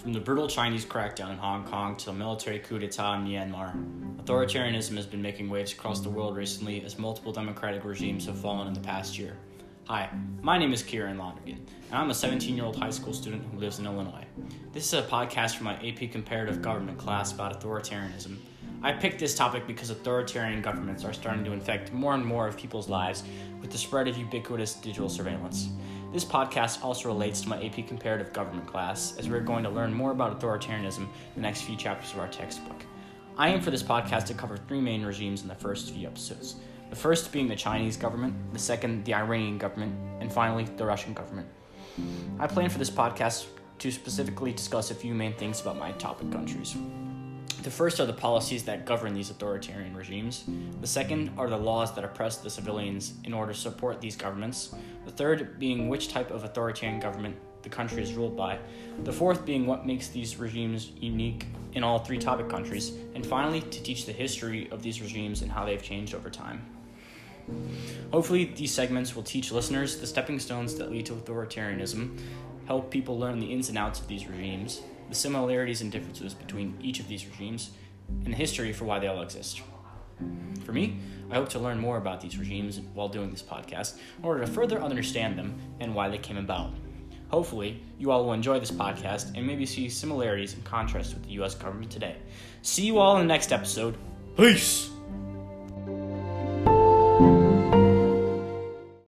From the brutal Chinese crackdown in Hong Kong to the military coup d'etat in Myanmar, authoritarianism has been making waves across the world recently as multiple democratic regimes have fallen in the past year. Hi, my name is Kieran Lonergan, and I'm a 17 year old high school student who lives in Illinois. This is a podcast for my AP Comparative Government class about authoritarianism. I picked this topic because authoritarian governments are starting to infect more and more of people's lives with the spread of ubiquitous digital surveillance. This podcast also relates to my AP Comparative Government class, as we're going to learn more about authoritarianism in the next few chapters of our textbook. I aim for this podcast to cover three main regimes in the first few episodes. The first being the Chinese government, the second, the Iranian government, and finally, the Russian government. I plan for this podcast to specifically discuss a few main things about my topic countries. The first are the policies that govern these authoritarian regimes. The second are the laws that oppress the civilians in order to support these governments. The third being which type of authoritarian government the country is ruled by. The fourth being what makes these regimes unique in all three topic countries. And finally, to teach the history of these regimes and how they've changed over time. Hopefully, these segments will teach listeners the stepping stones that lead to authoritarianism, help people learn the ins and outs of these regimes, the similarities and differences between each of these regimes, and the history for why they all exist. For me, I hope to learn more about these regimes while doing this podcast in order to further understand them and why they came about. Hopefully, you all will enjoy this podcast and maybe see similarities and contrasts with the US government today. See you all in the next episode. Peace!